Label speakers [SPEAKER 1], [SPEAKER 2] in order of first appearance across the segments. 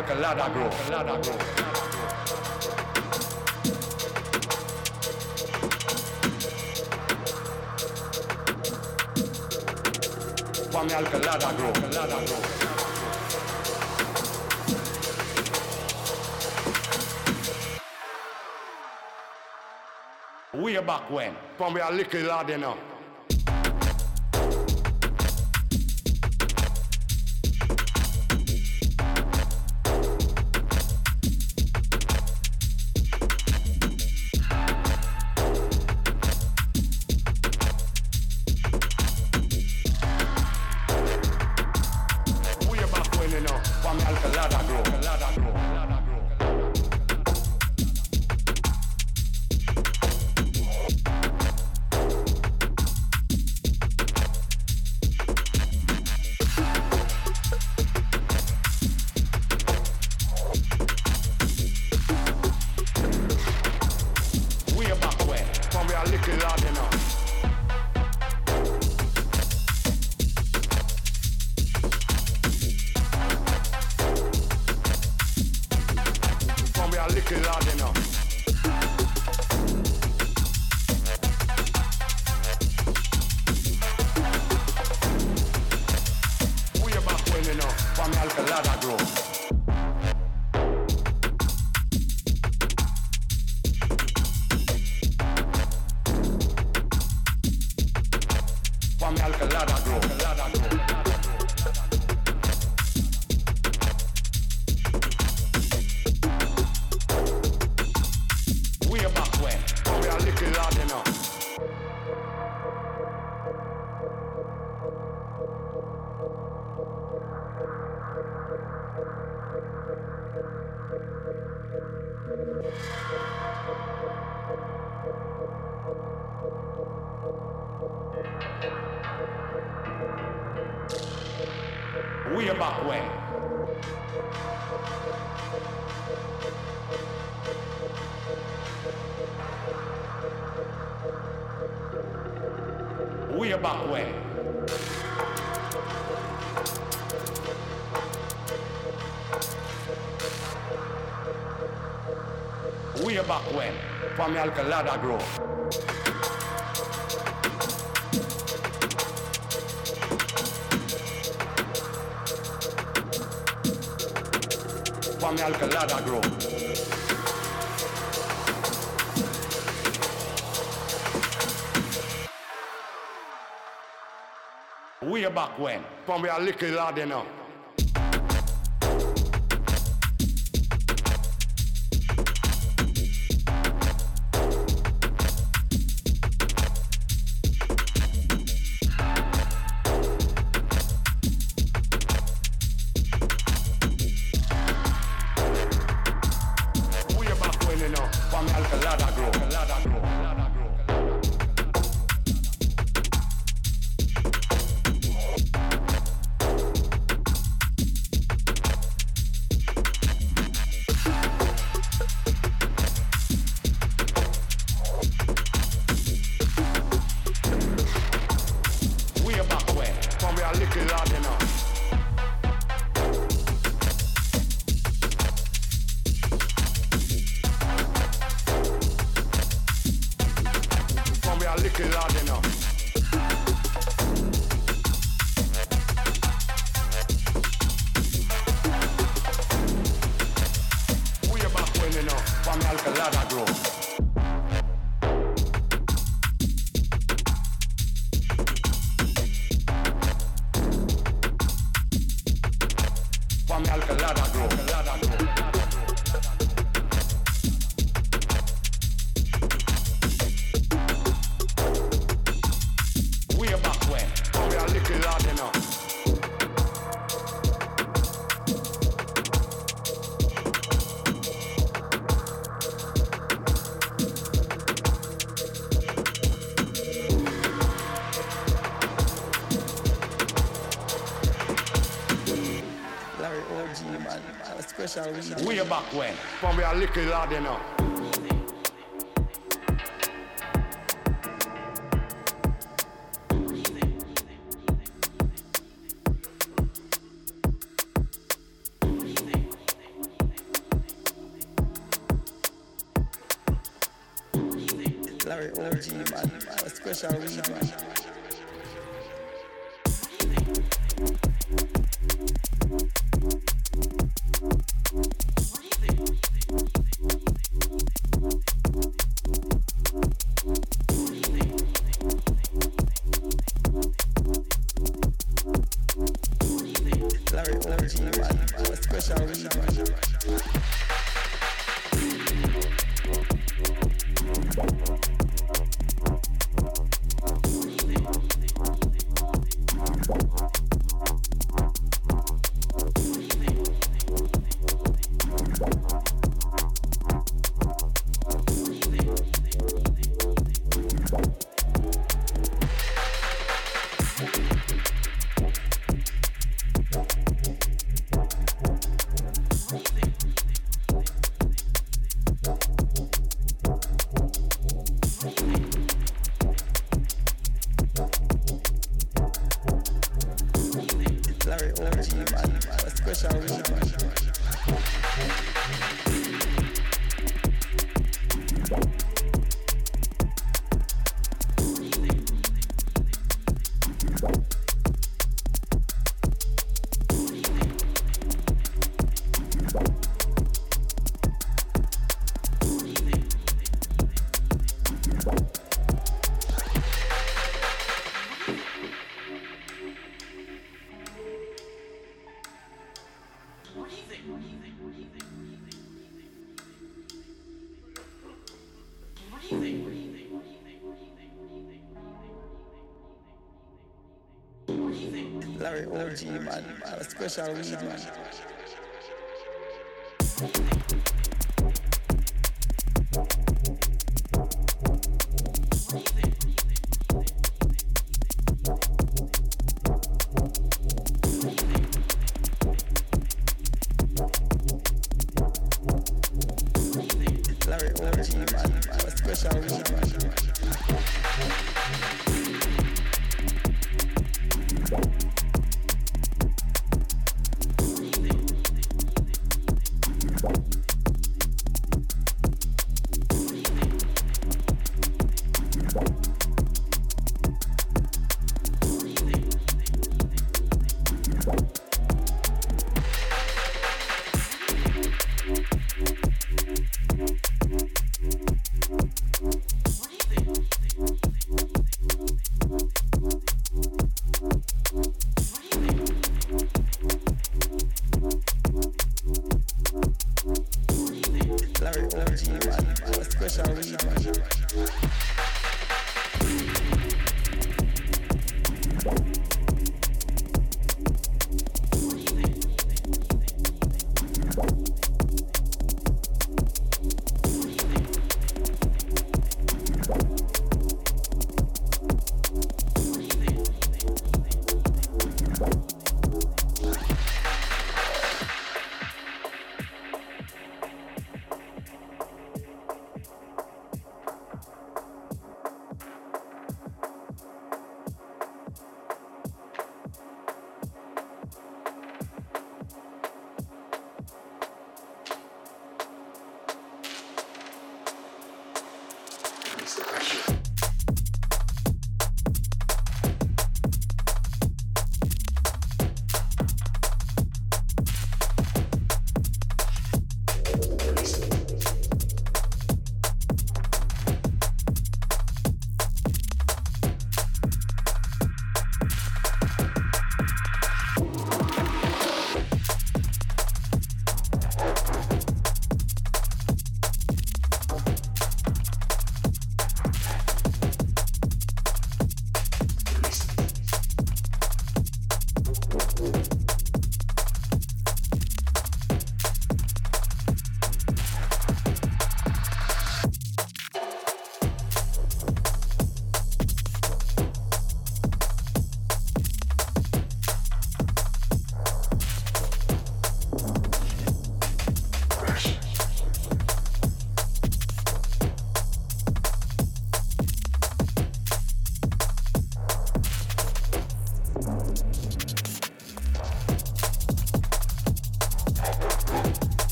[SPEAKER 1] Calcalada Grow. Calcalada Grow. Kwame Alcalada Grow. Alcalada Grow. Way back when, Kwame Alcalada enough. kill all, you know. me alcalada grow. Pa me alcalada grow. Way back when, from we are little lad enough. Special weed.
[SPEAKER 2] Way back when, from we a little lad, you know.
[SPEAKER 1] Larry OG, man. A special weed, Larry OG, man. A special weed, man.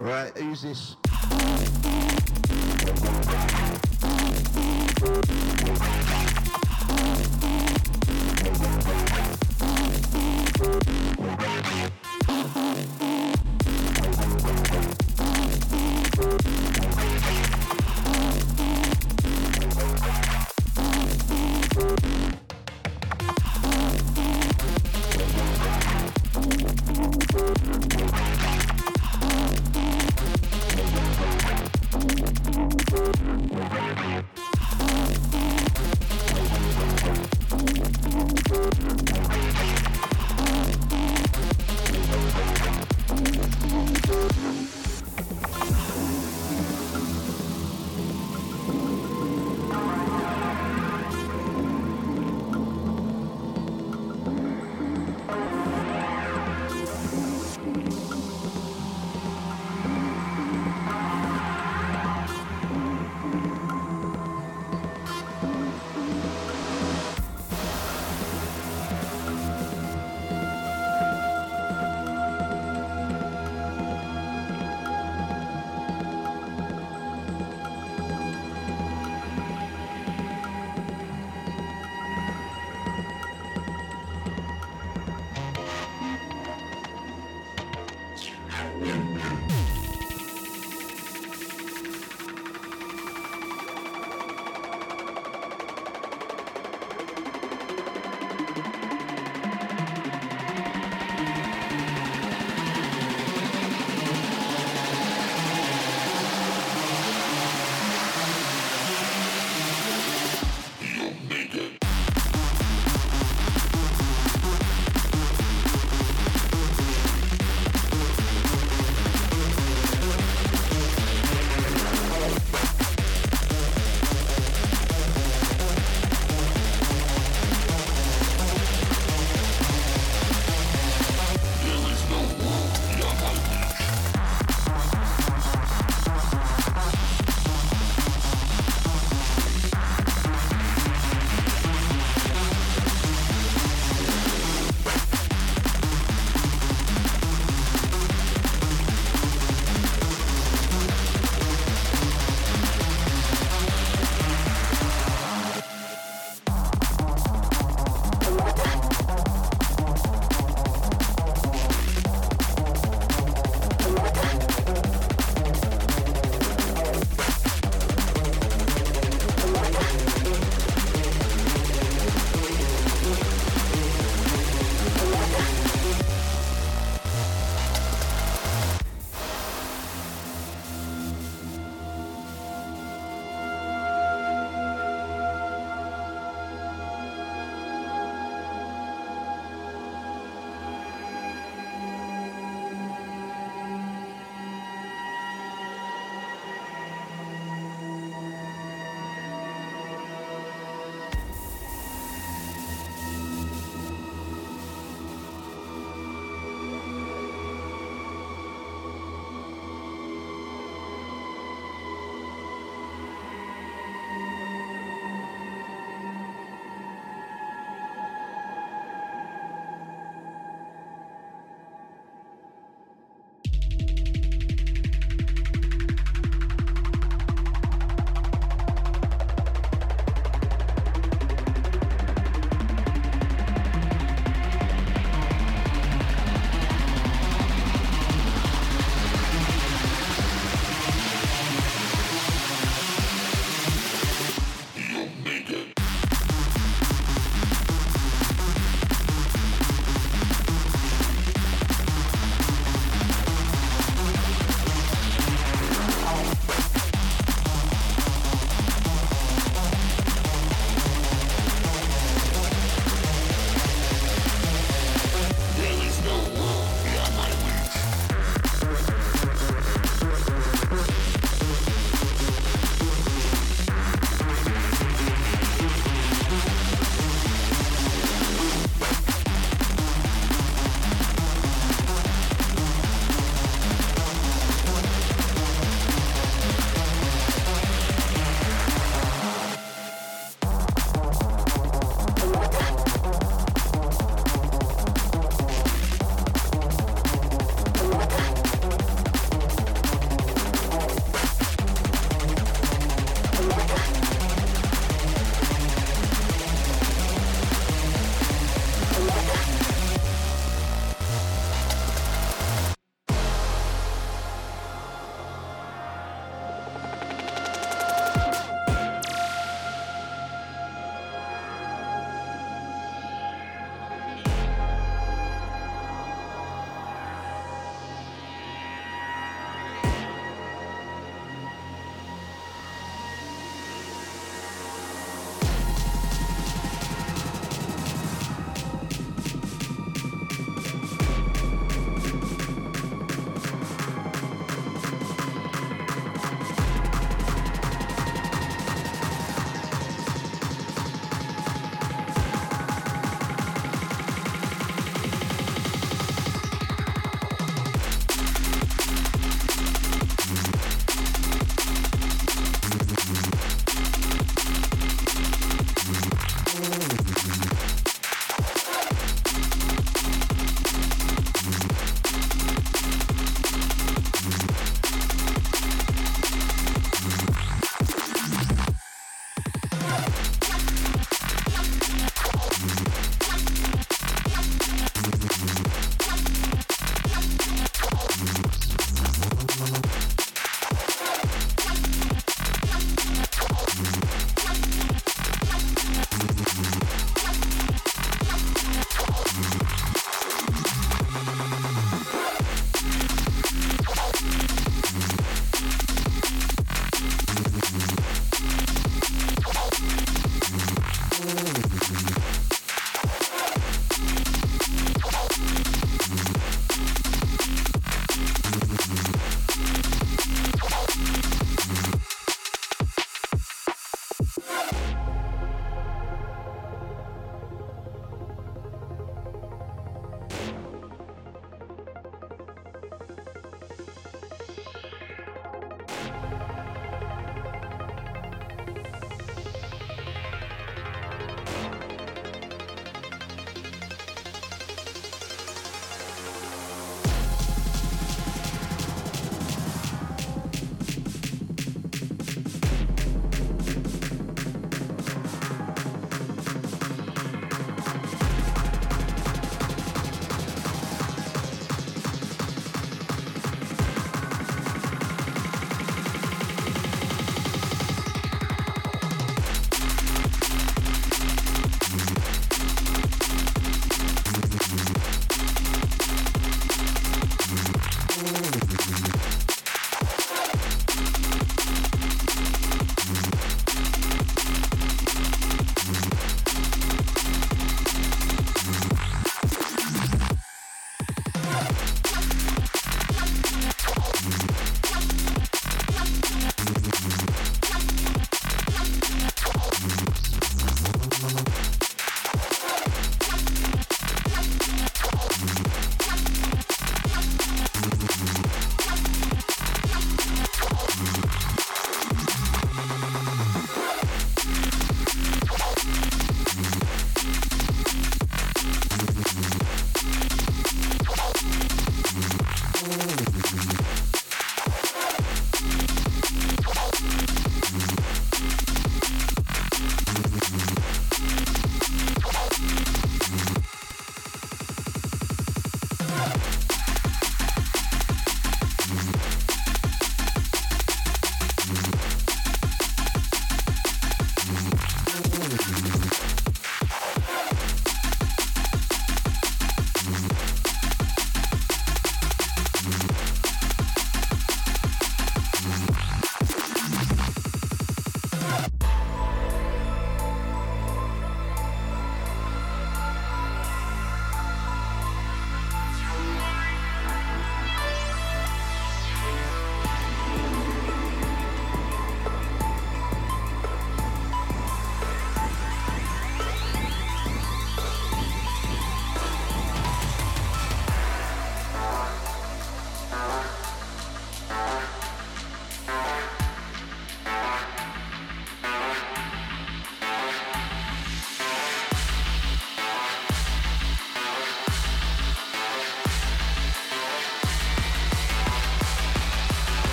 [SPEAKER 1] Right,
[SPEAKER 3] who's this?